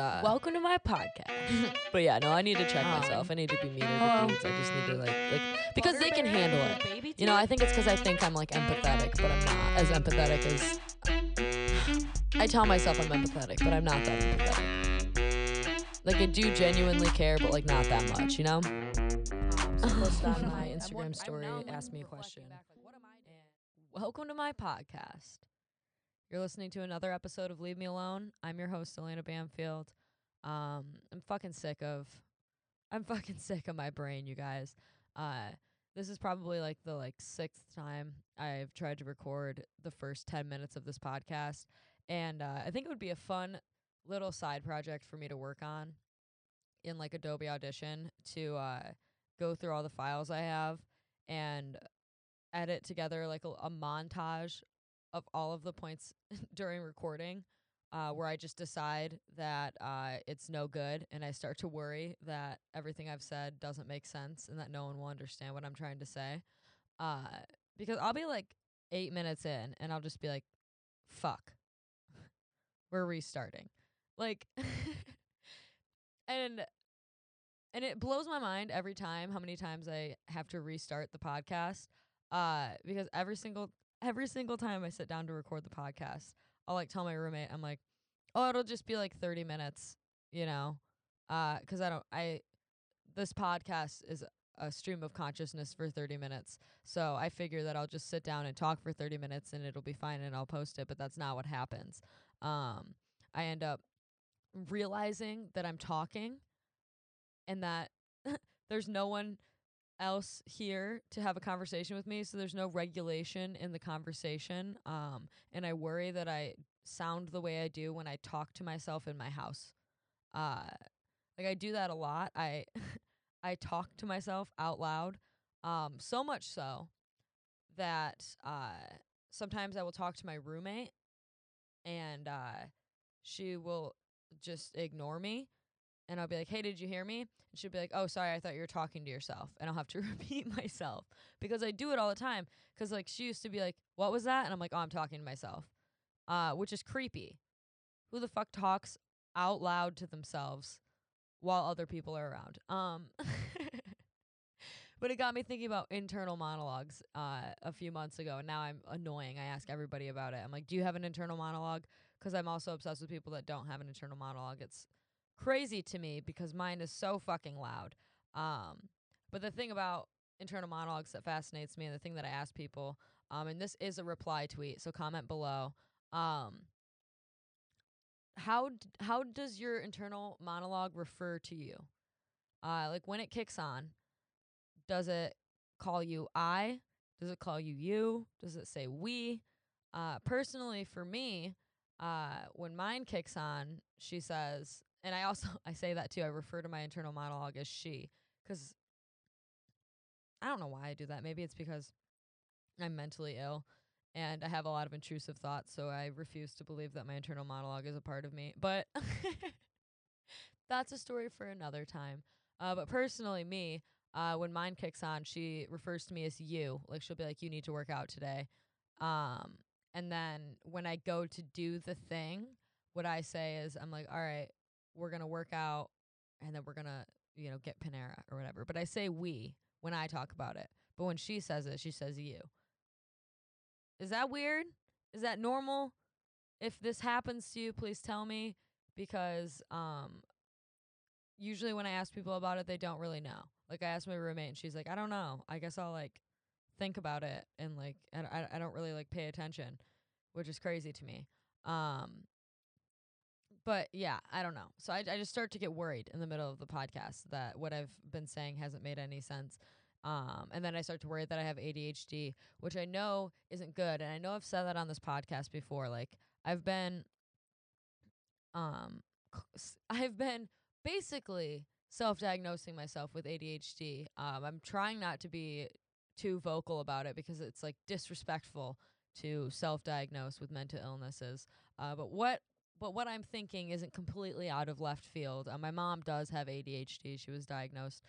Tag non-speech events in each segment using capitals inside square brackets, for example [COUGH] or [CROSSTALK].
Uh, Welcome to my podcast. [LAUGHS] but yeah, no, I need to check Um, myself. I need to be meaner to dudes. I just need to like, like because they can handle it. You know, I think it's because I think I'm like empathetic, but I'm not as empathetic as. I tell myself I'm empathetic, but I'm not that empathetic. Like I do genuinely care, but like not that much, you know. So posted [LAUGHS] on my Instagram story, asked me a question. Welcome to my podcast. You're listening to another episode of Leave Me Alone. I'm your host, Elena Bamfield. Um, I'm fucking sick of, I'm [LAUGHS] fucking sick of my brain, you guys. Uh, this is probably like the like sixth time I've tried to record the first ten minutes of this podcast, and uh, I think it would be a fun little side project for me to work on in like Adobe Audition to uh, go through all the files I have and edit together like a, a montage of all of the points [LAUGHS] during recording uh, where I just decide that uh, it's no good and I start to worry that everything I've said doesn't make sense and that no one will understand what I'm trying to say. Uh, because I'll be like eight minutes in and I'll just be like, fuck, [LAUGHS] we're restarting. Like, [LAUGHS] and and it blows my mind every time how many times I have to restart the podcast. Uh, because every single every single time I sit down to record the podcast, I'll like tell my roommate, I'm like, oh, it'll just be like 30 minutes, you know, uh, 'cause I don't, I, this podcast is a stream of consciousness for 30 minutes. So I figure that I'll just sit down and talk for 30 minutes and it'll be fine and I'll post it, but that's not what happens. Um, I end up realizing that I'm talking and that [LAUGHS] there's no one else here to have a conversation with me so there's no regulation in the conversation um and i worry that i sound the way i do when i talk to myself in my house. Uh like i do that a lot. I [LAUGHS] i talk to myself out loud um so much so that uh sometimes i will talk to my roommate and uh she will just ignore me and I'll be like, "Hey, did you hear me?" And she'll be like, "Oh, sorry, I thought you were talking to yourself." And I'll have to [LAUGHS] repeat myself because I do it all the time. Cause like she used to be like, "What was that?" And I'm like, "Oh, I'm talking to myself," uh, which is creepy. Who the fuck talks out loud to themselves while other people are around? Um, [LAUGHS] but it got me thinking about internal monologues uh, a few months ago, and now I'm annoying. I ask everybody about it. I'm like, "Do you have an internal monologue?" Because I'm also obsessed with people that don't have an internal monologue. It's crazy to me because mine is so fucking loud. Um, but the thing about internal monologues that fascinates me, and the thing that I ask people, um, and this is a reply tweet, so comment below. Um, how d- how does your internal monologue refer to you? Uh, like when it kicks on, does it call you I? Does it call you you? Does it say we? Uh, personally, for me, uh, when mine kicks on, she says, and I also [LAUGHS] I say that too. I refer to my internal monologue as she because I don't know why I do that. Maybe it's because I'm mentally ill and I have a lot of intrusive thoughts, so I refuse to believe that my internal monologue is a part of me. But [LAUGHS] that's a story for another time. Uh, but personally, me, uh, when mine kicks on, she refers to me as you. Like she'll be like, "You need to work out today." Um, and then when I go to do the thing, what I say is, I'm like, "All right, we're gonna work out, and then we're gonna, you know, get Panera or whatever." But I say we when I talk about it. But when she says it, she says you. Is that weird? Is that normal? If this happens to you, please tell me because um usually when I ask people about it, they don't really know. Like I asked my roommate and she's like, "I don't know. I guess I'll like think about it and like I I, I don't really like pay attention." Which is crazy to me. Um but yeah, I don't know. So I I just start to get worried in the middle of the podcast that what I've been saying hasn't made any sense. Um, and then I start to worry that I have ADHD, which I know isn't good. And I know I've said that on this podcast before. Like I've been, um, I've been basically self-diagnosing myself with ADHD. Um, I'm trying not to be too vocal about it because it's like disrespectful to self-diagnose with mental illnesses. Uh, but what but what I'm thinking isn't completely out of left field. Uh, my mom does have ADHD. She was diagnosed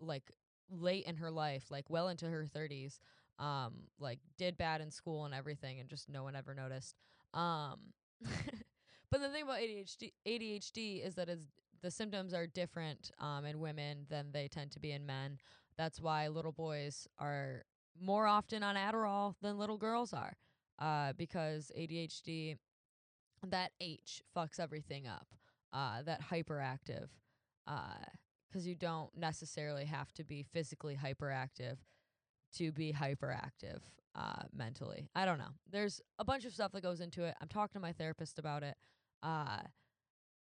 like late in her life, like well into her 30s. Um, like did bad in school and everything, and just no one ever noticed. Um, [LAUGHS] But the thing about ADHD ADHD is that it's the symptoms are different um, in women than they tend to be in men. That's why little boys are more often on Adderall than little girls are, uh, because ADHD, that H fucks everything up. Uh, that hyperactive, because you don't necessarily have to be physically hyperactive to be hyperactive uh, mentally. I don't know. There's a bunch of stuff that goes into it. I'm talking to my therapist about it. Uh,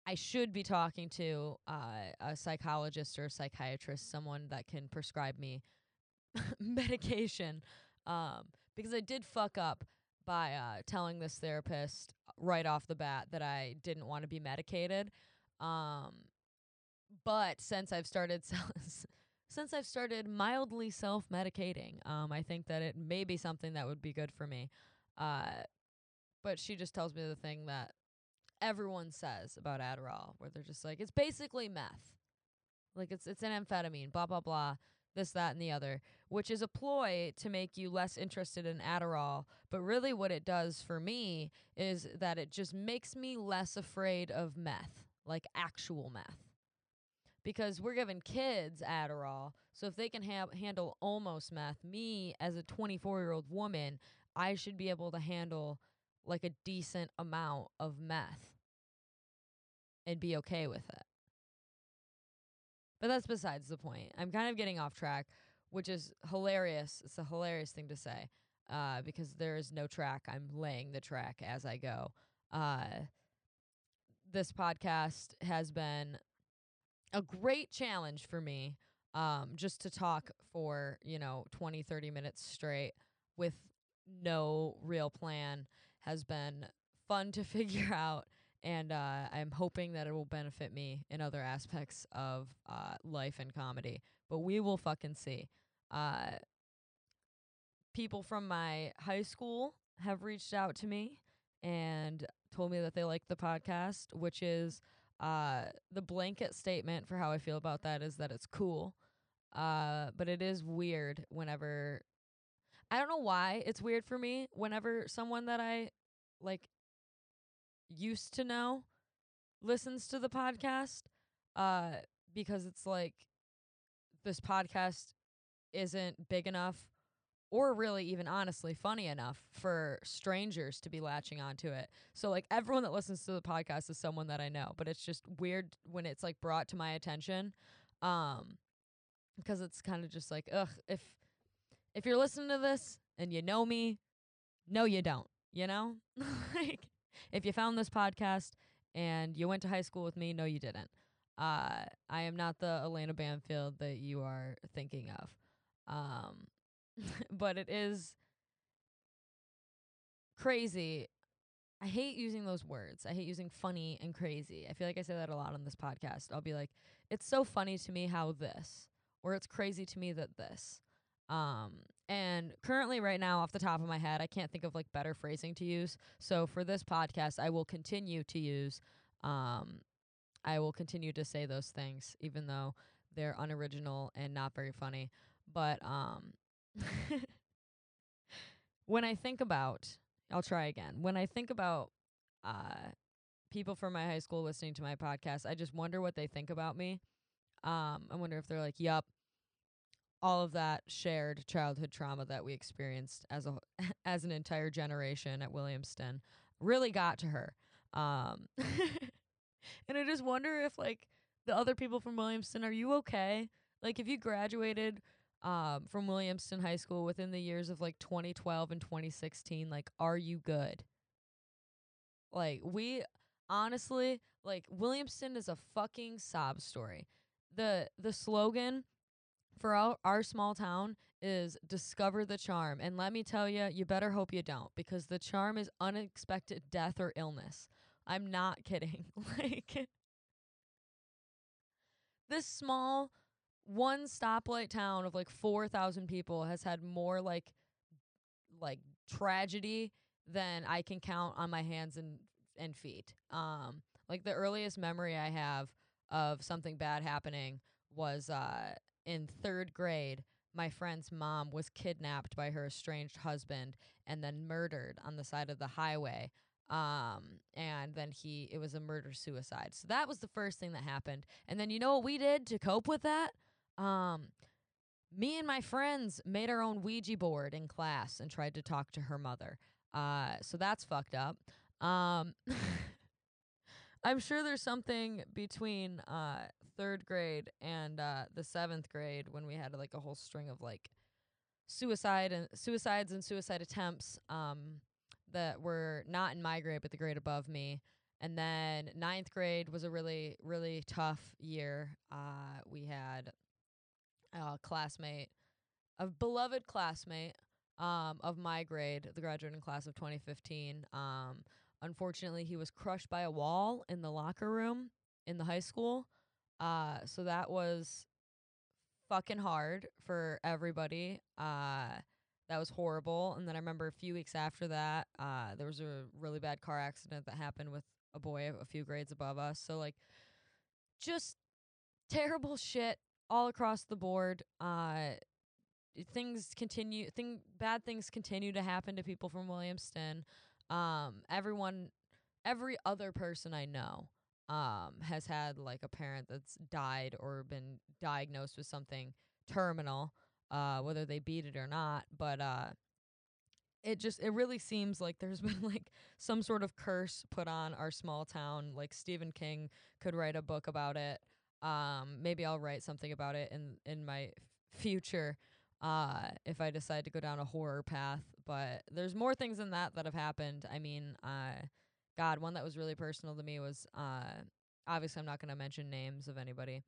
I should be talking to uh, a psychologist or a psychiatrist, someone that can prescribe me [LAUGHS] medication, um, because I did fuck up by uh, telling this therapist right off the bat that I didn't want to be medicated. Um, but since I've started [LAUGHS] since I've started mildly self medicating, um, I think that it may be something that would be good for me. Uh, but she just tells me the thing that everyone says about Adderall, where they're just like, it's basically meth. Like it's it's an amphetamine, blah blah blah, this, that, and the other, which is a ploy to make you less interested in Adderall. But really what it does for me is that it just makes me less afraid of meth, like actual meth. Because we're giving kids Adderall, so if they can ha- handle almost meth, me as a 24 year old woman, I should be able to handle like a decent amount of meth and be okay with it. But that's besides the point. I'm kind of getting off track, which is hilarious. It's a hilarious thing to say uh, because there is no track. I'm laying the track as I go. Uh, this podcast has been a great challenge for me um, just to talk for, you know, 20, 30 minutes straight with no real plan has been fun to [LAUGHS] figure out and uh, I'm hoping that it will benefit me in other aspects of uh, life and comedy. But we will fucking see. Uh, people from my high school have reached out to me and told me that they like the podcast, which is uh, the blanket statement for how I feel about that is that it's cool. Uh, but it is weird whenever I don't know why it's weird for me whenever someone that I like used to know listens to the podcast uh because it's like this podcast isn't big enough or really even honestly funny enough for strangers to be latching onto it. So like everyone that listens to the podcast is someone that I know, but it's just weird when it's like brought to my attention. Um because it's kind of just like ugh if if you're listening to this and you know me, no you don't, you know? [LAUGHS] like if you found this podcast and you went to high school with me, no, you didn't. Uh, I am not the Elena Banfield that you are thinking of. Um, [LAUGHS] but it is crazy. I hate using those words. I hate using funny and crazy. I feel like I say that a lot on this podcast. I'll be like, it's so funny to me how this, or it's crazy to me that this. Um, and currently, right now, off the top of my head, I can't think of like better phrasing to use. So for this podcast, I will continue to use. Um, I will continue to say those things, even though they're unoriginal and not very funny. But um, [LAUGHS] when I think about, I'll try again. When I think about uh, people from my high school listening to my podcast, I just wonder what they think about me. Um, I wonder if they're like, "Yup, all of that shared childhood trauma that we experienced as a [LAUGHS] as an entire generation at Williamston really got to her. Um, [LAUGHS] and I just wonder if like the other people from Williamston, are you okay? Like if you graduated um, from Williamston High School within the years of like 2012 and 2016, like are you good? Like we honestly, like Williamston is a fucking sob story. The the slogan for our, our small town is discover the charm. And let me tell you, you better hope you don't because the charm is unexpected death or illness. I'm not kidding. [LAUGHS] like this small one stoplight town of like 4,000 people has had more like like tragedy than I can count on my hands and and feet. Um like the earliest memory I have of something bad happening was uh in third grade, my friend's mom was kidnapped by her estranged husband and then murdered on the side of the highway Um, and then he it was a murder suicide. So that was the first thing that happened. And then you know what we did to cope with that? Um, me and my friends made our own Ouija board in class and tried to talk to her mother. Uh, so that's fucked up. Um, [LAUGHS] I'm sure there's something between uh third grade and uh the seventh grade when we had like a whole string of like suicide and suicides and suicide attempts um that were not in my grade but the grade above me. And then ninth grade was a really, really tough year. Uh we had a classmate, a beloved classmate um of my grade, the graduating class of 2015. Um Unfortunately, he was crushed by a wall in the locker room in the high school. Uh, so that was fucking hard for everybody. Uh, that was horrible. And then I remember a few weeks after that, uh, there was a really bad car accident that happened with a boy a few grades above us. So like, just terrible shit all across the board. Uh, things continue. Thing bad things continue to happen to people from Williamston. Um, everyone, every other person I know, um, has had like a parent that's died or been diagnosed with something terminal, uh, whether they beat it or not. But uh, it just it really seems like there's [LAUGHS] been like some sort of curse put on our small town. Like Stephen King could write a book about it. Um, maybe I'll write something about it in in my future uh, if I decide to go down a horror path. But there's more things than that that have happened. I mean, uh, God, one that was really personal to me was uh, obviously I'm not going to mention names of anybody.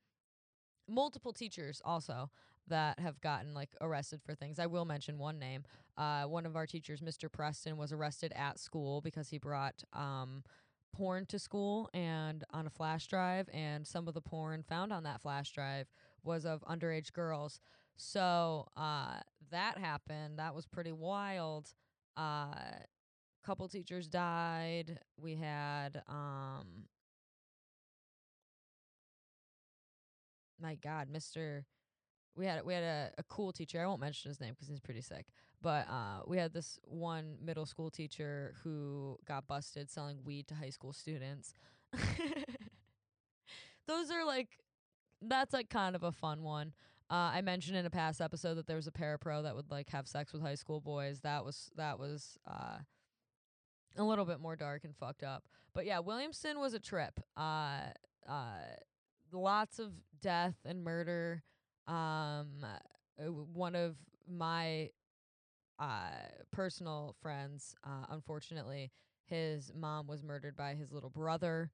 Multiple teachers also that have gotten like arrested for things. I will mention one name. Uh, one of our teachers, Mr. Preston, was arrested at school because he brought um, porn to school and on a flash drive, and some of the porn found on that flash drive was of underage girls. So uh, that happened. That was pretty wild. Uh, couple teachers died. We had um, my God, Mister. We had we had a, a cool teacher. I won't mention his name 'cause he's pretty sick. But uh, we had this one middle school teacher who got busted selling weed to high school students. [LAUGHS] Those are like, that's like kind of a fun one. Uh, I mentioned in a past episode that there was a parapro that would like have sex with high school boys. That was that was uh, a little bit more dark and fucked up. But yeah, Williamston was a trip. Uh, uh, lots of death and murder. Um, uh, one of my uh personal friends, uh, unfortunately, his mom was murdered by his little brother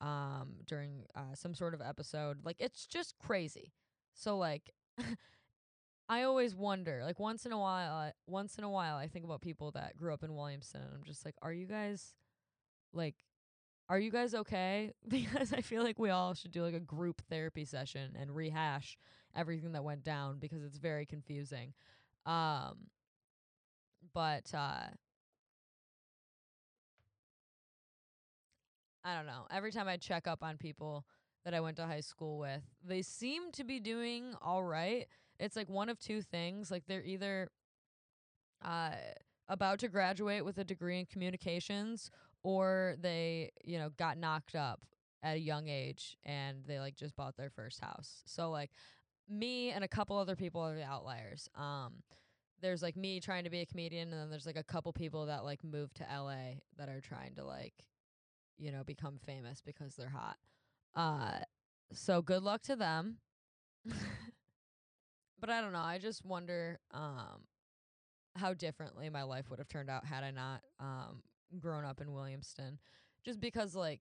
um during uh some sort of episode. Like it's just crazy. So like [LAUGHS] I always wonder, like once in a while, once in a while, I think about people that grew up in Williamston, and I'm just like, are you guys, like, are you guys okay? [LAUGHS] Because I feel like we all should do like a group therapy session and rehash everything that went down because it's very confusing. Um, but uh, I don't know. Every time I check up on people that I went to high school with, they seem to be doing all right. It's like one of two things. Like they're either uh about to graduate with a degree in communications or they, you know, got knocked up at a young age and they like just bought their first house. So like me and a couple other people are the outliers. Um there's like me trying to be a comedian and then there's like a couple people that like moved to LA that are trying to like you know become famous because they're hot. Uh so good luck to them. [LAUGHS] but I don't know. I just wonder um how differently my life would have turned out had I not um grown up in Williamston. Just because like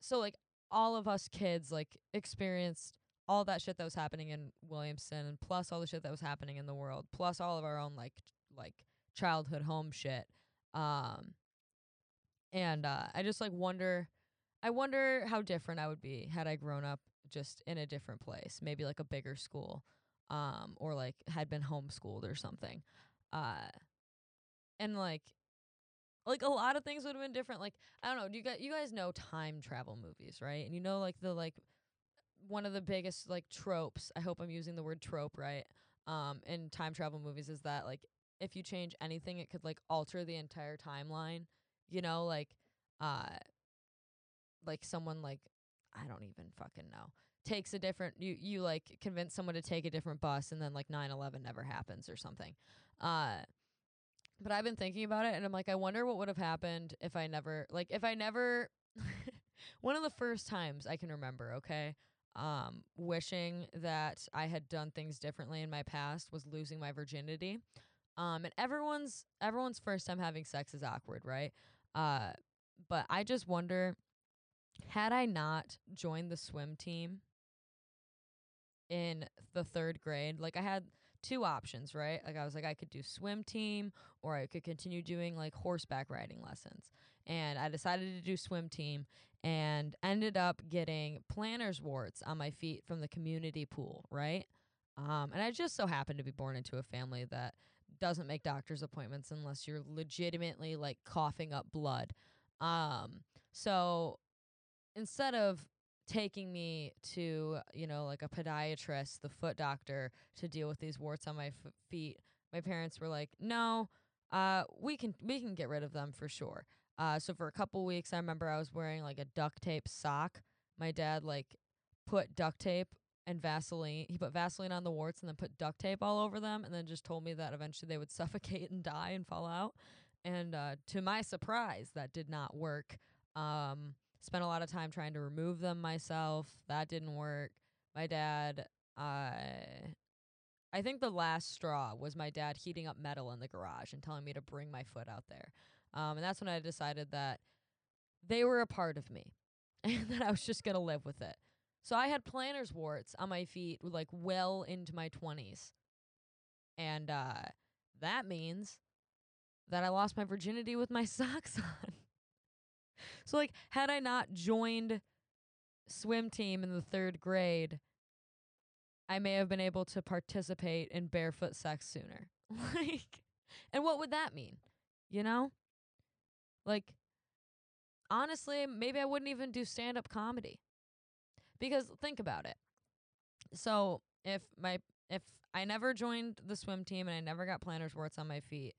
so like all of us kids like experienced all that shit that was happening in Williamston and plus all the shit that was happening in the world, plus all of our own like like childhood home shit. Um and uh I just like wonder I wonder how different I would be had I grown up just in a different place, maybe like a bigger school, um, or like had been homeschooled or something. Uh, and like, like a lot of things would have been different. Like I don't know. Do you guys you guys know time travel movies, right? And you know like the like one of the biggest like tropes. I hope I'm using the word trope right. Um, in time travel movies is that like if you change anything, it could like alter the entire timeline. You know, like uh like someone like I don't even fucking know takes a different you you like convince someone to take a different bus and then like 9/11 never happens or something. Uh but I've been thinking about it and I'm like I wonder what would have happened if I never like if I never [LAUGHS] one of the first times I can remember, okay? Um wishing that I had done things differently in my past was losing my virginity. Um and everyone's everyone's first time having sex is awkward, right? Uh but I just wonder had I not joined the swim team in the third grade, like I had two options, right? Like I was like I could do swim team or I could continue doing like horseback riding lessons. And I decided to do swim team and ended up getting plantar's warts on my feet from the community pool, right? Um and I just so happened to be born into a family that doesn't make doctor's appointments unless you're legitimately like coughing up blood. Um so instead of taking me to you know like a podiatrist the foot doctor to deal with these warts on my f- feet. My parents were like no uh we can we can get rid of them for sure. Uh so for a couple weeks i remember i was wearing like a duct tape sock. My dad like put duct tape and vaseline he put vaseline on the warts and then put duct tape all over them and then just told me that eventually they would [LAUGHS] suffocate and die and fall out. And uh to my surprise that did not work. Um spent a lot of time trying to remove them myself. That didn't work. My dad, uh, I think the last straw was my dad heating up metal in the garage and telling me to bring my foot out there. Um, and that's when I decided that they were a part of me [LAUGHS] and that I was just going to live with it. So I had plantar's warts on my feet like well into my 20s. And uh, that means that I lost my virginity with my [LAUGHS] socks on. So like had I not joined swim team in the 3rd grade, I may have been able to participate in barefoot sex sooner. [LAUGHS] like and what would that mean? You know? Like honestly, maybe I wouldn't even do stand-up comedy. Because think about it. So, if my if I never joined the swim team and I never got plantar's warts on my feet,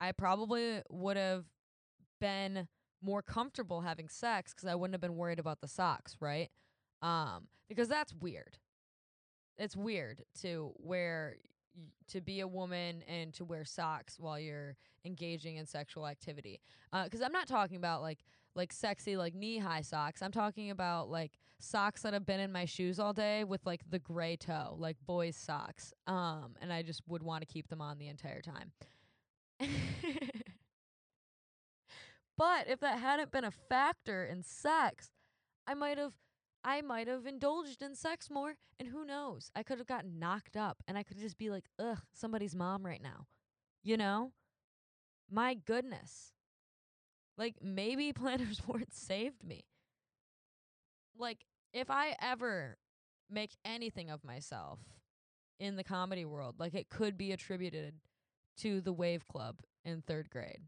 I probably would have been more comfortable having sex because I wouldn't have been worried about the socks, right? Um, because that's weird. It's weird to wear to be a woman and to wear socks while you're engaging in sexual activity. Because I'm not talking about like like sexy like knee high socks. I'm talking about like socks that have been in my shoes all day with like the gray toe, like boys socks. Um, and I just would want to keep them on the entire time. [LAUGHS] But if that hadn't been a factor in sex, I might have I might have indulged in sex more and who knows? I could have gotten knocked up and I could just be like, "Ugh, somebody's mom right now." You know? My goodness. Like maybe [LAUGHS] plantar's warts saved me. Like if I ever make anything of myself in the comedy world, like it could be attributed to the Wave Club in 3rd grade.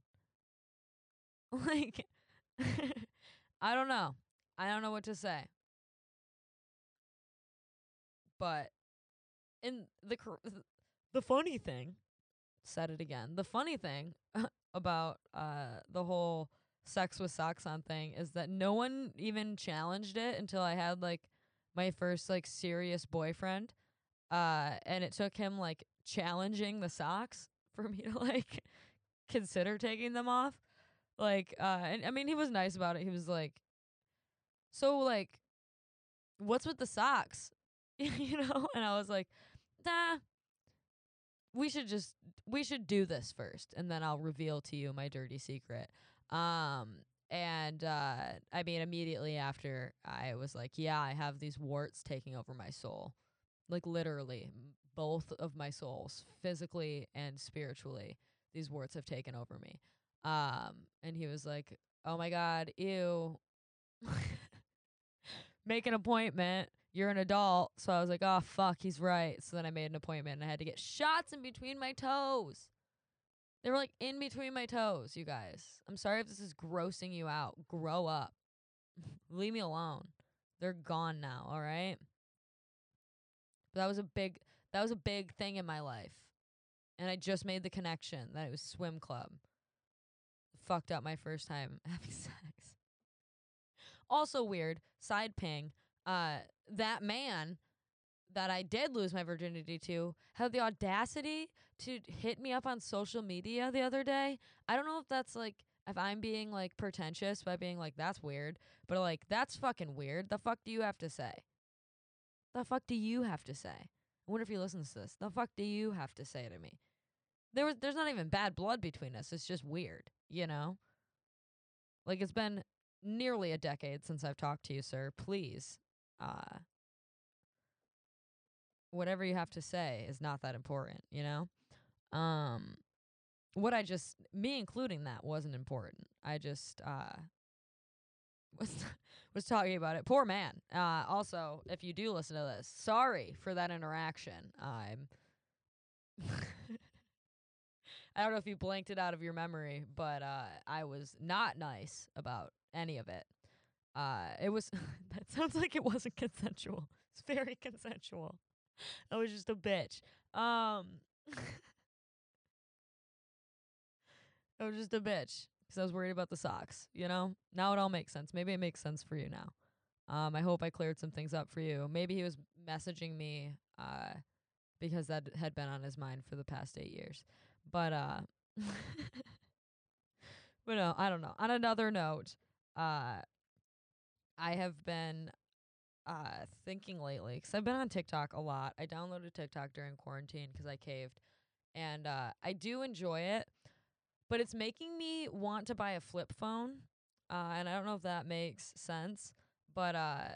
[LAUGHS] Like, I don't know. I don't know what to say. But in the the funny thing, said it again. The funny thing [LAUGHS] about uh the whole sex with socks on thing is that no one even challenged it until I had like my first like serious boyfriend. Uh and it took him like challenging the socks for me to [LAUGHS] like consider taking them off. Like, uh, and I mean, he was nice about it. He was like, so like, what's with the socks? [LAUGHS] you know? And I was like, nah, we should just, we should do this first. And then I'll reveal to you my dirty secret. Um, and, uh, I mean, immediately after I was like, yeah, I have these warts taking over my soul. Like literally both of my souls, physically and spiritually, these warts have taken over me. Um, and he was like, "Oh my god, ew." [LAUGHS] Make an appointment. You're an adult. So I was like, "Oh fuck, he's right." So then I made an appointment and I had to get shots in between my toes. They were like in between my toes, you guys. I'm sorry if this is grossing you out. Grow up. [LAUGHS] Leave me alone. They're gone now, all right? But that was a big that was a big thing in my life. And I just made the connection that it was swim club fucked up my first time [LAUGHS] having sex. Also weird. Side ping. Uh, that man that I did lose my virginity to had the audacity to hit me up on social media the other day. I don't know if that's like if I'm being like pretentious by being like that's weird, but like that's fucking weird. The fuck do you have to say? The fuck do you have to say? I wonder if he listens to this. The fuck do you have to say to me? There was there's not even bad blood between us. It's just weird, you know? Like it's been nearly a decade since I've talked to you, sir. Please, uh whatever you have to say is not that important, you know? Um what I just me including that wasn't important. I just uh was [LAUGHS] was talking about it. Poor man. Uh also, if you do listen to this, sorry for that interaction. I'm [LAUGHS] I don't know if you blanked it out of your memory, but uh I was not nice about any of it. Uh it was [LAUGHS] that sounds like it wasn't consensual. It's very consensual. I was just a bitch. Um [LAUGHS] I was just a bitch because I was worried about the socks, you know? Now it all makes sense. Maybe it makes sense for you now. Um, I hope I cleared some things up for you. Maybe he was messaging me uh, because that had been on his mind for the past eight years. But, uh, [LAUGHS] but no, I don't know. On another note, uh, I have been uh, thinking lately, 'cause I've been on TikTok a lot. I downloaded TikTok during quarantine 'cause I caved. And uh, I do enjoy it but it's making me want to buy a flip phone. Uh, and I don't know if that makes sense, but uh,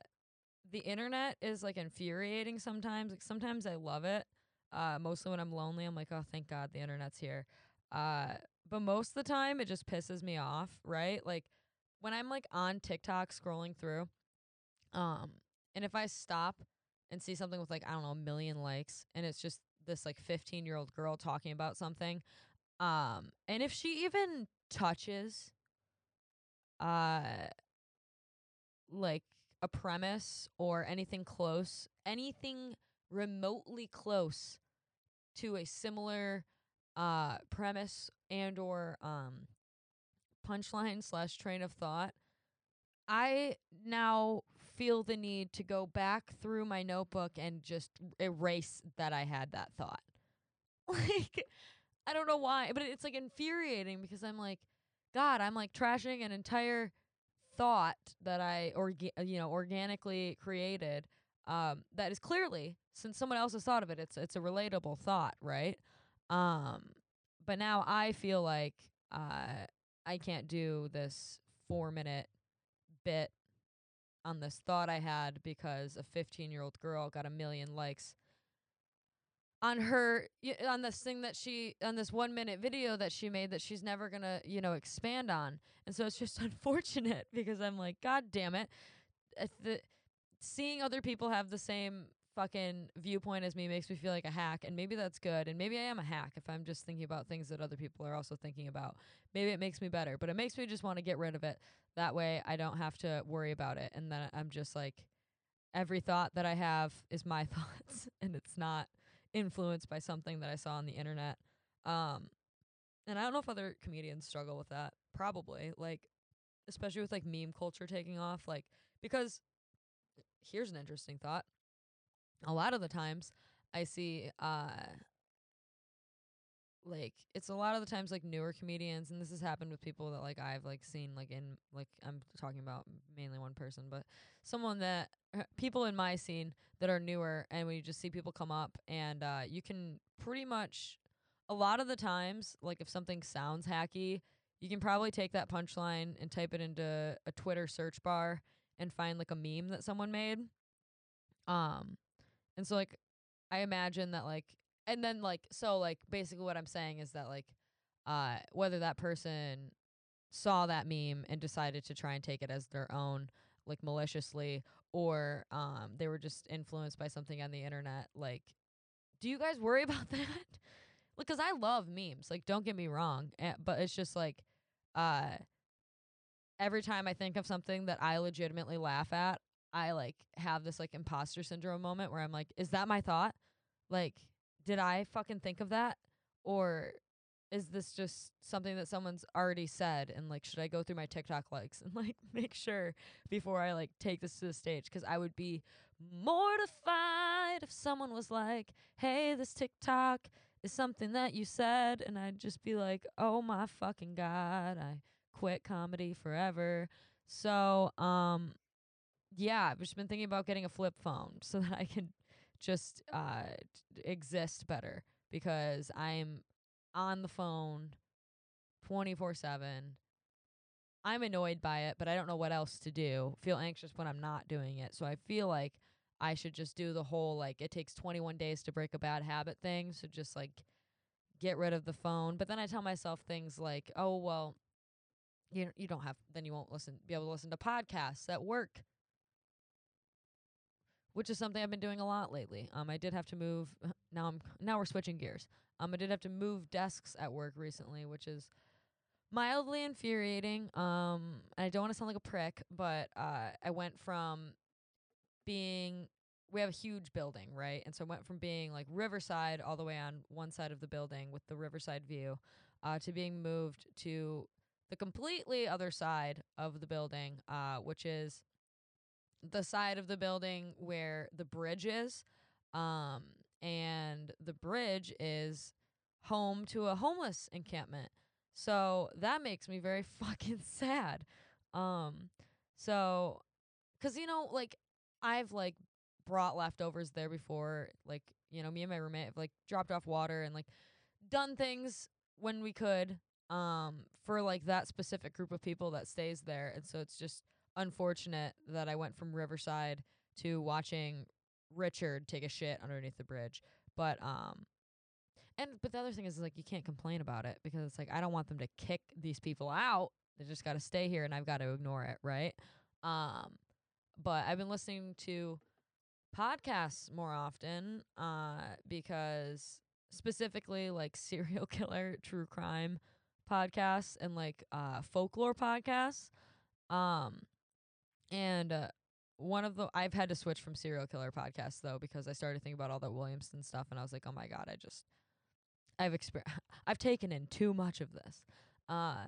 the internet is like infuriating sometimes. Like sometimes I love it. Uh, mostly when I'm lonely, I'm like, oh, thank God the internet's here. Uh, but most of the time, it just pisses me off, right? Like when I'm like on TikTok scrolling through, um, and if I stop and see something with like I don't know a million likes, and it's just this like 15 year old girl talking about something, um, and if she even touches uh like a premise or anything close, anything remotely close to a similar uh premise and or um punchline slash train of thought, I now feel the need to go back through my notebook and just erase that I had that thought. [LAUGHS] Like I don't know why, but it's like infuriating because I'm like, God, I'm like trashing an entire thought that I orga- you know organically created. Um, that is clearly since someone else has thought of it, it's it's a relatable thought, right? Um, but now I feel like uh, I can't do this four minute bit on this thought I had because a 15 year old girl got a million likes on her on this thing that she on this one minute video that she made that she's never gonna you know expand on and so it's just [LAUGHS] unfortunate because i'm like god damn it the seeing other people have the same fucking viewpoint as me makes me feel like a hack and maybe that's good and maybe i am a hack if i'm just thinking about things that other people are also thinking about maybe it makes me better but it makes me just want to get rid of it that way i don't have to worry about it and then i'm just like every thought that i have is my [LAUGHS] thoughts and it's not influenced by something that I saw on the internet. Um, and I don't know if other comedians struggle with that. Probably, like, especially with like meme culture taking off. Like, because here's an interesting thought. A lot of the times I see, uh, like it's a lot of the times like newer comedians and this has happened with people that like I've like seen like in like I'm talking about mainly one person but someone that uh, people in my scene that are newer and we just see people come up and uh you can pretty much a lot of the times like if something sounds hacky you can probably take that punchline and type it into a Twitter search bar and find like a meme that someone made. Um and so like I imagine that like and then like so like basically what I'm saying is that like uh whether that person saw that meme and decided to try and take it as their own like maliciously or um they were just influenced by something on the internet like do you guys worry [LAUGHS] about that? Because I love memes like don't get me wrong eh, but it's just like uh every time I think of something that I legitimately laugh at I like have this like imposter syndrome moment where I'm like is that my thought like did I fucking think of that? Or is this just something that someone's already said and like should I go through my TikTok likes and like [LAUGHS] make sure before I like take this to the stage cuz I would be mortified if someone was like, "Hey, this TikTok is something that you said." And I'd just be like, "Oh my fucking god, I quit comedy forever." So, um yeah, I've just been thinking about getting a flip phone [LAUGHS] so that I can just uh exist better because I'm on the phone 24/7. I'm annoyed by it, but I don't know what else to do. Feel anxious when I'm not doing it. So I feel like I should just do the whole like it takes 21 days to break a bad habit thing, so just like get rid of the phone. But then I tell myself things like, "Oh, well, you you don't have then you won't listen be able to listen to podcasts at work." Which is something I've been doing a lot lately. Um I did have to move [LAUGHS] now I'm now we're switching gears. Um I did have to move desks at work recently, which is mildly infuriating. Um and I don't want to sound like a prick, but uh I went from being we have a huge building, right? And so I went from being like Riverside all the way on one side of the building with the Riverside view uh, to being moved to the completely other side of the building, uh, which is the side of the building where the bridge is. Um, and the bridge is home to a homeless encampment. So that makes me very [LAUGHS] fucking sad. Um, so, cause you know, like I've like brought leftovers there before. Like, you know, me and my roommate have like dropped off water and like done things when we could um for like that specific group of people that stays there. And so it's just unfortunate that I went from Riverside to watching Richard take a shit underneath the bridge. But um and but the other thing is is like you can't complain about it because it's like I don't want them to kick these people out. They just got to stay here and I've got to ignore it, right? Um but I've been listening to podcasts more often uh because specifically like [LAUGHS] serial killer true crime podcasts and like uh folklore podcasts um and uh, one of the I've had to switch from serial killer podcasts though because I started thinking about all that Williamston stuff and I was like oh my god I just I've exper- [LAUGHS] I've taken in too much of this uh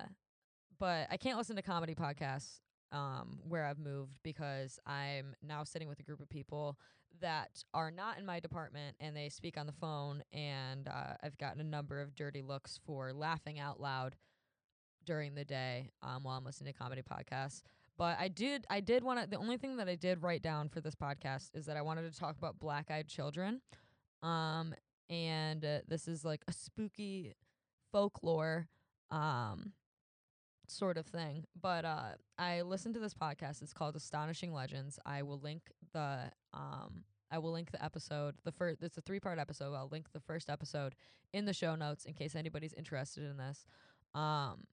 but I can't listen to comedy podcasts um, where I've moved because I'm now sitting with a group of people that are not in my department and they speak on the phone. And uh, I've gotten a number of dirty looks for laughing out loud during the day um, while I'm listening to comedy podcasts. But I did, I did want to. The only thing that I did write down for this podcast is that I wanted to talk about Black Eyed Children, um, and uh, this is like a spooky folklore, um, sort of thing. But uh I listened to this podcast. It's called Astonishing Legends. I will link the um I will link the episode. The first it's a three part episode. I'll link the first episode in the show notes in case anybody's interested in this. Um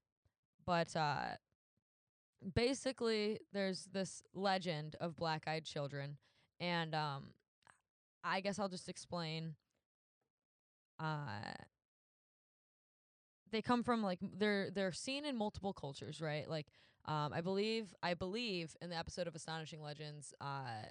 but uh basically there's this legend of black-eyed children and um I guess I'll just explain uh they come from like they're they're seen in multiple cultures, right? Like um I believe I believe in the episode of Astonishing Legends uh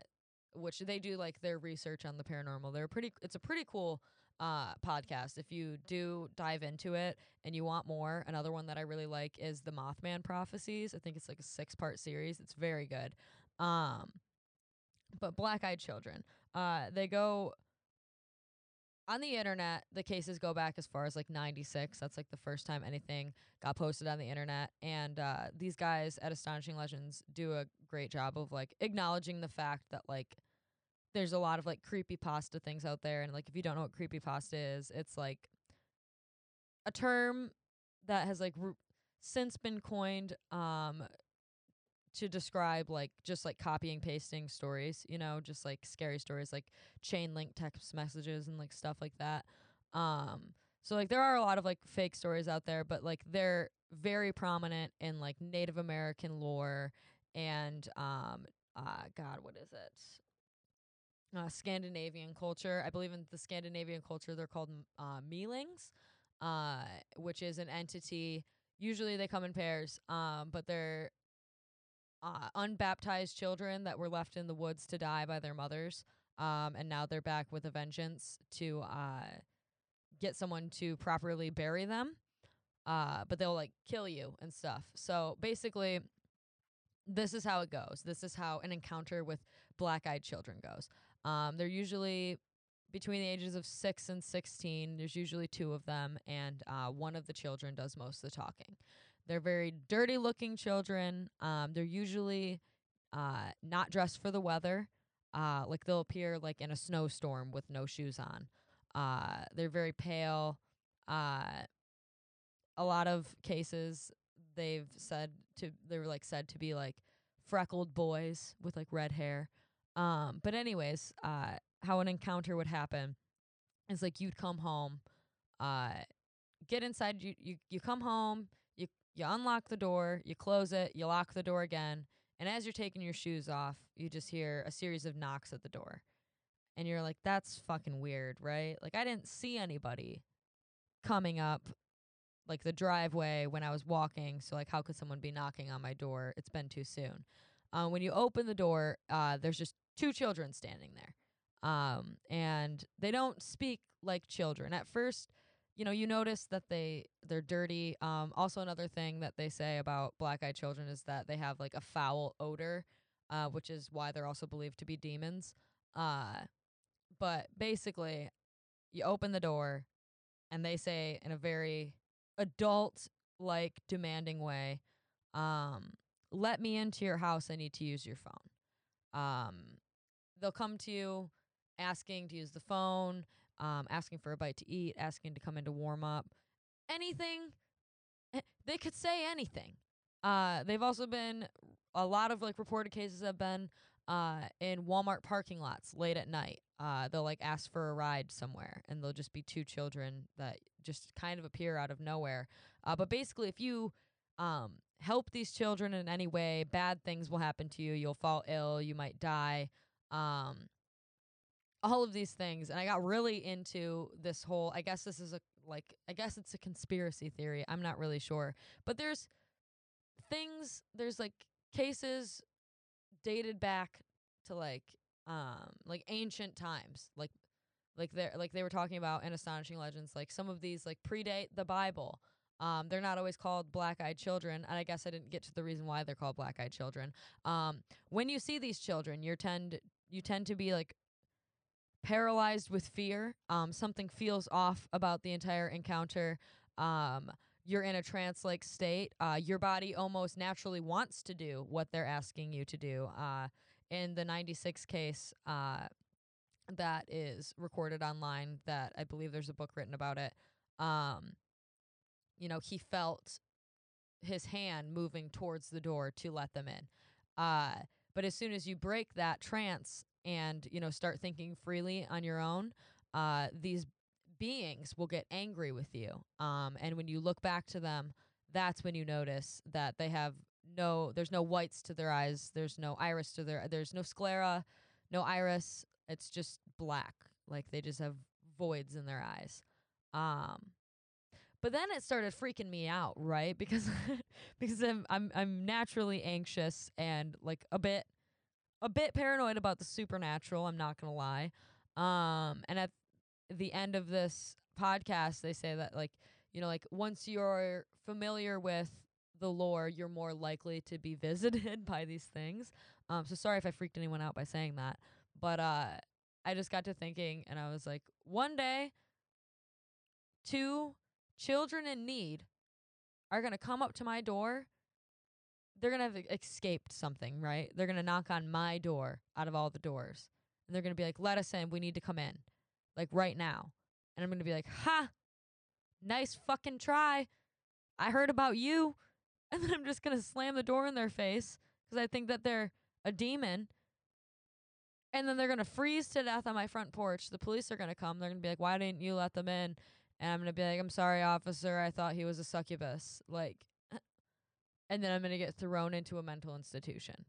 which they do like their research on the paranormal. They're pretty it's a pretty cool uh podcast if you do dive into it and you want more. Another one that I really like is the Mothman Prophecies. I think it's like a six part series. It's very good. Um but Black Eyed Children. Uh they go on the internet, the cases go back as far as like 96. That's like the first time anything got posted on the internet. And uh, these guys at Astonishing Legends do a great job of like acknowledging the fact that like there's a lot of like creepy pasta things out there. And like if you don't know what creepy pasta is, it's like a term that has like r- since been coined um to describe like just like copying pasting stories you know just like scary stories like chain link text messages and like stuff like that um so like there are a lot of like fake stories out there but like they're very prominent in like native american lore and um uh god what is it uh scandinavian culture i believe in the scandinavian culture they're called uh mylings uh which is an entity usually they come in pairs um but they're uh, unbaptized children that were left in the woods to die by their mothers. Um, and now they're back with a vengeance to uh, get someone to properly bury them. uh, but they'll like kill you and stuff. So basically, this is how it goes. This is how an encounter with black eyed children goes. Um, they're usually between the ages of six and 16. There's usually two of them, and uh, one of the children does most of the talking. They're very dirty looking children. Um, they're usually uh, not dressed for the weather. Uh, like they'll appear like in a snowstorm with no shoes on. Uh, they're very pale. Uh, a lot of cases they've said to they were like said to be like freckled boys with like red hair. Um, but anyways, uh, how an encounter would happen is like you'd come home, uh, get inside. You you you come home. You you unlock the door. You close it. You lock the door again. And as you're taking your shoes off, you just hear a series of knocks at the door. And you're like, that's fucking weird, right? Like, I didn't see anybody coming up like the driveway when I was walking. So, like, how could someone be knocking on my door? It's been too soon. Uh, when you open the door, uh, there's just two children standing there. Um, and they don't speak like children. At first, you know, you notice that they they're dirty. Um, also another thing that they say about black-eyed children is that they have like a foul odor, uh, which is why they're also believed to be demons. Uh, but basically, you open the door, and they say in a very adult like demanding way, um, let me into your house. I need to use your phone. Um, they'll come to you asking to use the phone, um, asking for a bite to eat, asking to come in to warm up. Anything. eh, They could say anything. Uh, they've also been a lot of like reported cases have been uh, in Walmart parking lots late at night. Uh, they'll like ask for a ride somewhere, and they'll just be two children that just kind of appear out of nowhere. Uh, but basically, if you um, help these children in any way, bad things will happen to you. You'll fall ill. You might die. Um, all of these things, and I got really into this whole. I guess this is a like. I guess it's a conspiracy theory. I'm not really sure, but there's things. There's like cases dated back to like um like ancient times like like they like they were talking about in astonishing legends like some of these like predate the bible um they're not always called black-eyed children and i guess i didn't get to the reason why they're called black-eyed children um when you see these children you tend you tend to be like paralyzed with fear um something feels off about the entire encounter um you're in a trance like state uh your body almost naturally wants to do what they're asking you to do uh in the 96 case uh that is recorded online that I believe there's a book written about it um you know he felt his hand moving towards the door to let them in uh but as soon as you break that trance and you know start thinking freely on your own uh these beings will get angry with you um and when you look back to them that's when you notice that they have no there's no whites to their eyes there's no iris to their there's no sclera no iris it's just black like they just have voids in their eyes um but then it started freaking me out right? Because [LAUGHS] because I'm, I'm i'm naturally anxious and like a bit a bit paranoid about the supernatural i'm not gonna lie. Um and at the end of this podcast they say that like you know like once you're familiar with the lore you're more likely to be visited [LAUGHS] by these things. Um so sorry if i freaked anyone out by saying that. But uh i just got to thinking and i was like one day two children in need are going to come up to my door they're going to have escaped something right? They're going to knock on my door out of all the doors and they're going to be like let us in we need to come in like right now. And i'm going to be like ha nice fucking try. I heard about you. [LAUGHS] And then i'm just going to slam the door in their face because i think that they're a demon. And then they're going to freeze to death on my front porch. The police are going to come. They're going to be like why didn't you let them in and i'm to be like i'm sorry officer i thought he was a succubus like [CLEARS THROAT] and then i'm to get thrown into a mental institution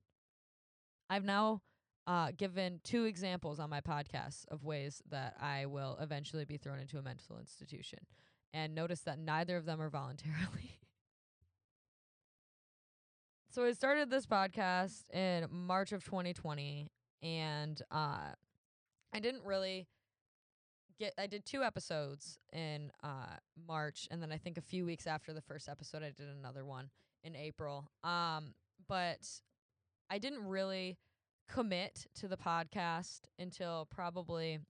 i've now uh, given two examples on my podcast of ways that I will eventually be thrown into a mental institution. And notice that neither of them are voluntarily. [LAUGHS] so I started this podcast in March of 2020, and uh, I didn't really get I did two episodes in uh March and then I think a few weeks after the first episode I did another one in April. Um but I didn't really commit to the podcast until probably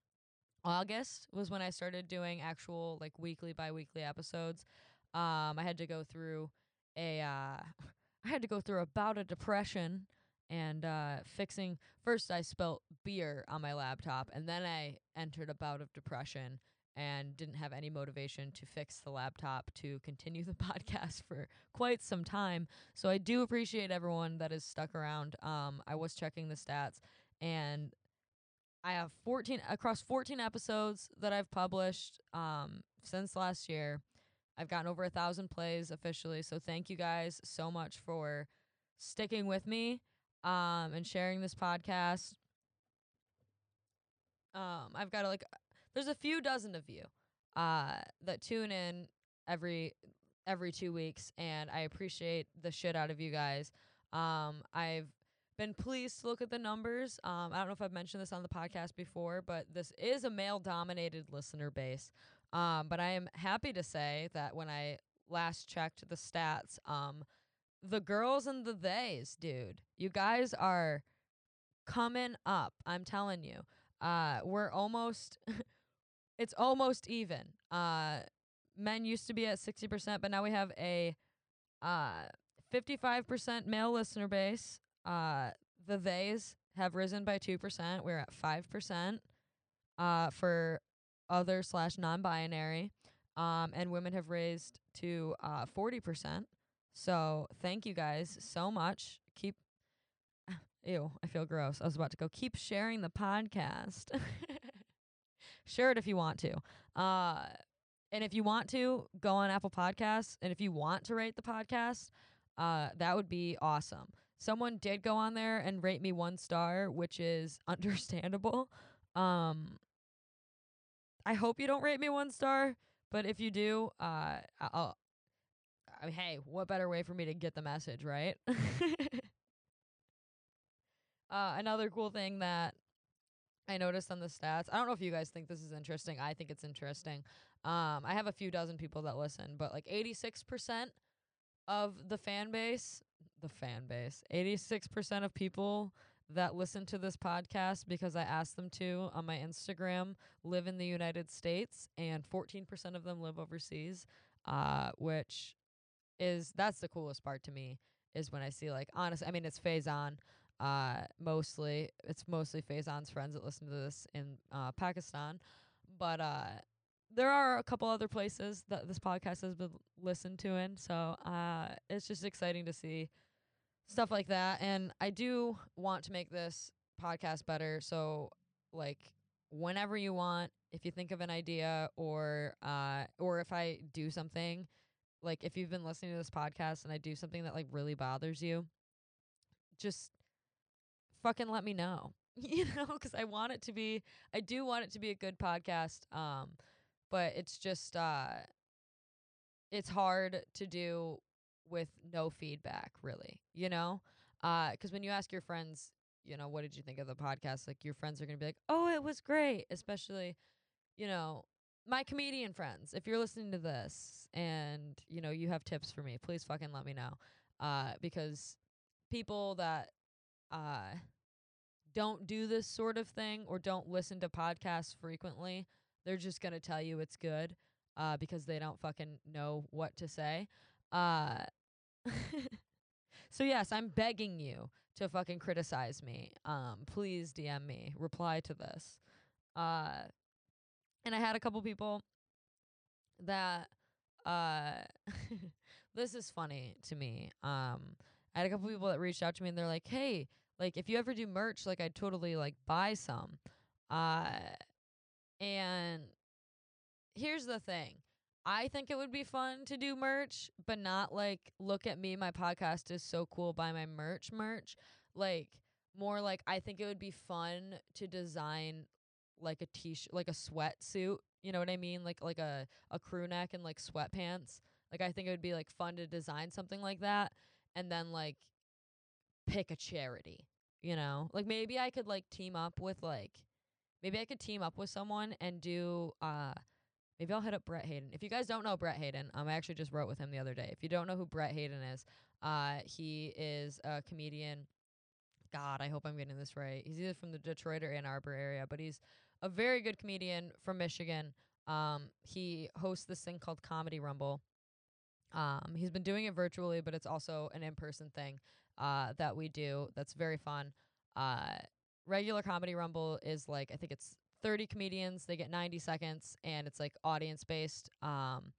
August was when I started doing actual like weekly bi-weekly episodes. Um I had to go through a uh [LAUGHS] I had to go through about a depression and uh fixing first I spelt beer on my laptop and then I entered a bout of depression and didn't have any motivation to fix the laptop to continue the [LAUGHS] podcast for quite some time. So I do appreciate everyone that has stuck around. Um I was checking the stats and I have 14 across 14 episodes that I've published um since last year. I've gotten over a thousand plays officially. So thank you guys so much for sticking with me um and sharing this podcast. Um I've got like there's a few dozen of you uh that tune in every every 2 weeks and I appreciate the shit out of you guys. Um I've been pleased to look at the numbers. Um I don't know if I've mentioned this on the podcast before, but this is a male dominated listener base. Um but I am happy to say that when I last checked the stats, um the girls and the theys, dude. You guys are coming up. I'm telling you. Uh, we're almost. [LAUGHS] it's almost even. Uh, men used to be at sixty percent, but now we have a uh fifty-five percent male listener base. Uh, the theys have risen by two percent. We're at five percent. Uh, for other slash non-binary. Um, and women have raised to uh forty percent. So thank you guys so much. Keep [LAUGHS] ew, I feel gross. I was about to go keep sharing the podcast. [LAUGHS] Share it if you want to. Uh and if you want to, go on Apple Podcasts. And if you want to rate the podcast, uh, that would be awesome. Someone did go on there and rate me one star, which is [LAUGHS] understandable. Um I hope you don't rate me one star, but if you do, uh I'll I mean, hey, what better way for me to get the message, right? [LAUGHS] uh, another cool thing that I noticed on the stats. I don't know if you guys think this is interesting. I think it's interesting. Um, I have a few dozen people that listen, but like 86% of the fan base, the fan base, 86% of people that listen to this podcast because I asked them to on my Instagram live in the United States, and 14% of them live overseas, uh, which is that's the coolest part to me is when I see like honest I mean it's Faison uh mostly it's mostly Faison's friends that listen to this in uh Pakistan but uh there are a couple other places that this podcast has been listened to in so uh it's just exciting to see stuff like that and I do want to make this podcast better so like whenever you want if you think of an idea or uh or if I do something like if you've been listening to this podcast and I do something that like really bothers you, just fucking let me know. [LAUGHS] you know, 'cause I want it to be I do want it to be a good podcast. Um but it's just uh it's hard to do with no feedback, really, you know? Uh 'cause when you ask your friends, you know, what did you think of the podcast? Like your friends are to be like, "Oh, it was great." Especially, you know, my comedian friends, if you're listening to this and you know you have tips for me, please fucking let me know. Uh, because people that uh don't do this sort of thing or don't listen to podcasts frequently, they're just gonna tell you it's good, uh, because they don't fucking know what to say. Uh, [LAUGHS] so yes, I'm begging you to fucking criticize me. Um, please DM me, reply to this. Uh and I had a couple people that uh [LAUGHS] this is funny to me. Um I had a couple people that reached out to me and they're like, "Hey, like if you ever do merch, like I'd totally like buy some." Uh and here's the thing. I think it would be fun to do merch, but not like look at me, my podcast is so cool, buy my merch merch. Like more like I think it would be fun to design like a t-shirt, like a sweatsuit. You know what I mean? Like like a a crew neck and like sweatpants. Like I think it would be like fun to design something like that, and then like pick a charity. You know, like maybe I could like team up with like maybe I could team up with someone and do uh maybe I'll hit up Brett Hayden. If you guys don't know Brett Hayden, um I actually just wrote with him the other day. If you don't know who Brett Hayden is, uh he is a comedian. God, I hope I'm getting this right. He's either from the Detroit or Ann Arbor area, but he's a very good comedian from Michigan. Um he hosts this thing called Comedy Rumble. Um he's been doing it virtually, but it's also an in-person thing uh that we do that's very fun. Uh regular comedy rumble is like I think it's 30 comedians, they get 90 seconds and it's like audience based um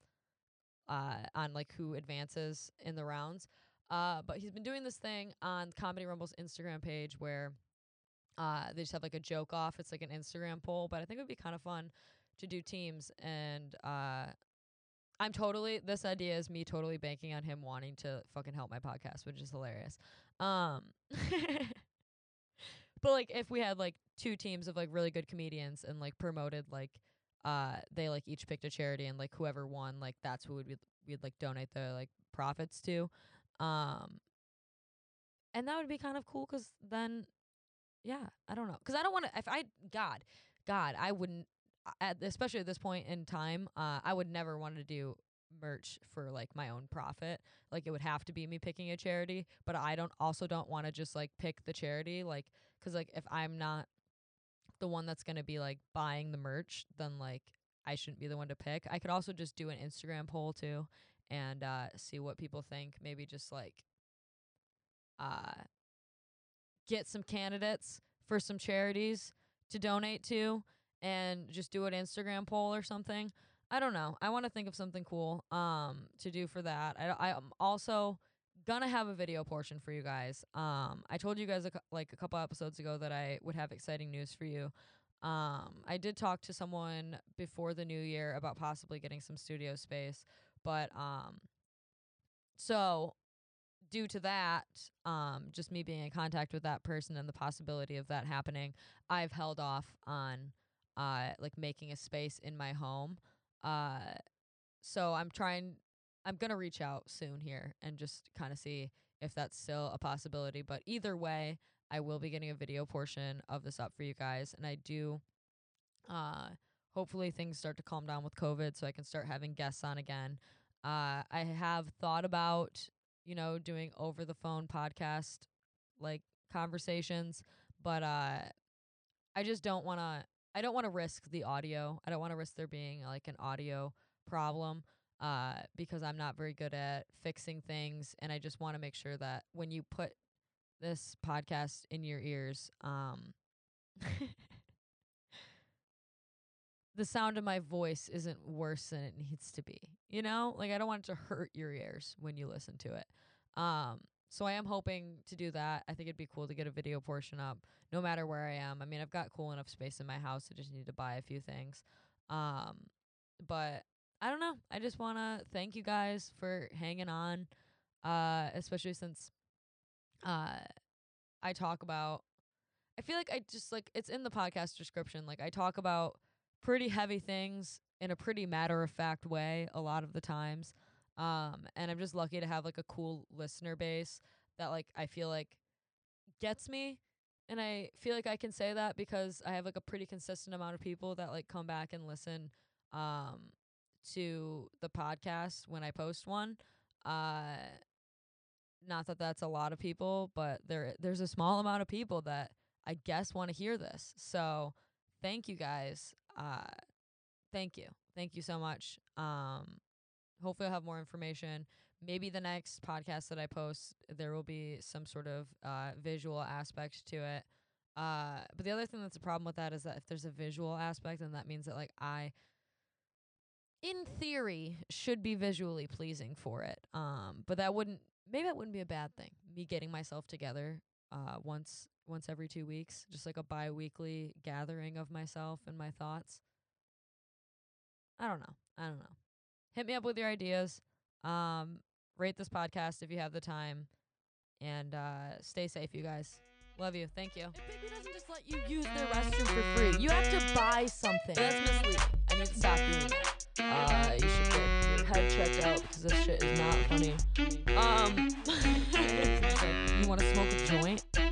uh on like who advances in the rounds. Uh but he's been doing this thing on Comedy Rumble's Instagram page where uh they just have like a joke off. It's like an Instagram poll, but I think it would be kind of fun to do teams and uh I'm totally this idea is me totally banking on him wanting to fucking help my podcast, which is hilarious. Um [LAUGHS] But like if we had like two teams of like really good comedians and like promoted like uh they like each picked a charity and like whoever won like that's who would we'd, we'd like donate the like profits to um and that would be kind of cool 'cause then yeah i don't know 'cause i don't want to if i god god i wouldn't at especially at this point in time uh i would never want to do merch for like my own profit like it would have to be me picking a charity but i don't also don't want to just like pick the charity like 'cause like if i'm not the one that's to be like buying the merch then like i shouldn't be the one to pick. I could also just do an instagram poll too and uh see what people think maybe just like uh get some candidates for some charities to donate to and just do an Instagram poll or something. I don't know. I want to think of something cool um to do for that. I I'm also gonna have a video portion for you guys. Um I told you guys a, like a couple episodes ago that I would have exciting news for you. Um I did talk to someone before the new year about possibly getting some studio space, but um so due to that, um, just me being in contact with that person and the possibility of that happening, I've held off on uh like making a space in my home. Uh so I'm trying I'm going to reach out soon here and just kind of see if that's still a possibility, but either way, I will be getting a video portion of this up for you guys and I do uh hopefully things start to calm down with COVID so I can start having guests on again. Uh I have thought about you know, doing over the phone podcast like conversations, but uh I just don't want to I don't want to risk the audio. I don't want to risk there being like an audio problem uh because I'm not very good at fixing things and I just want to make sure that when you put this podcast in your ears um [LAUGHS] the sound of my voice isn't worse than it needs to be. You know? Like I don't want it to hurt your ears when you listen to it. Um so I am hoping to do that. I think it'd be cool to get a video portion up no matter where I am. I mean, I've got cool enough space in my house. I just need to buy a few things. Um but I don't know. I just want to thank you guys for hanging on uh especially since uh I talk about I feel like I just like it's in the podcast description. Like I talk about pretty heavy things in a pretty matter of fact way a lot of the times. Um and I'm just lucky to have like a cool listener base that like I feel like gets me and I feel like I can say that because I have like a pretty consistent amount of people that like come back and listen um to the podcast when I post one. Uh not that that's a lot of people, but there there's a small amount of people that I guess want to hear this. So, thank you guys. Uh thank you. Thank you so much. Um hopefully I'll have more information. Maybe the next podcast that I post there will be some sort of uh visual aspect to it. Uh but the other thing that's a problem with that is that if there's a visual aspect then that means that like I in theory should be visually pleasing for it. Um but that wouldn't maybe that wouldn't be a bad thing. Me getting myself together uh once once every 2 weeks, just like a bi-weekly gathering of myself and my thoughts. I don't know. I don't know. Hit me up with your ideas. Um rate this podcast if you have the time and uh stay safe you guys. Love you. Thank you. If Baby doesn't just let you use their restroom for free, you have to buy something. That's misleading. I need to stop doing that. Uh, you should get your head checked out because this shit is not funny. Um, [LAUGHS] [LAUGHS] you want to smoke a joint?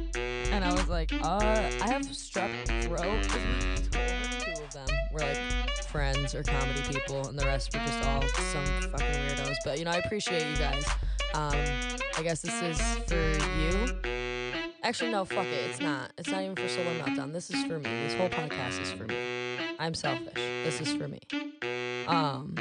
And I was like, uh, I have strep throat. Two of them were like friends or comedy people, and the rest were just all some fucking weirdos. But you know, I appreciate you guys. Um, I guess this is for you. Actually, no, fuck it. It's not. It's not even for Solar Meltdown. This is for me. This whole podcast is for me. I'm selfish. This is for me. Um,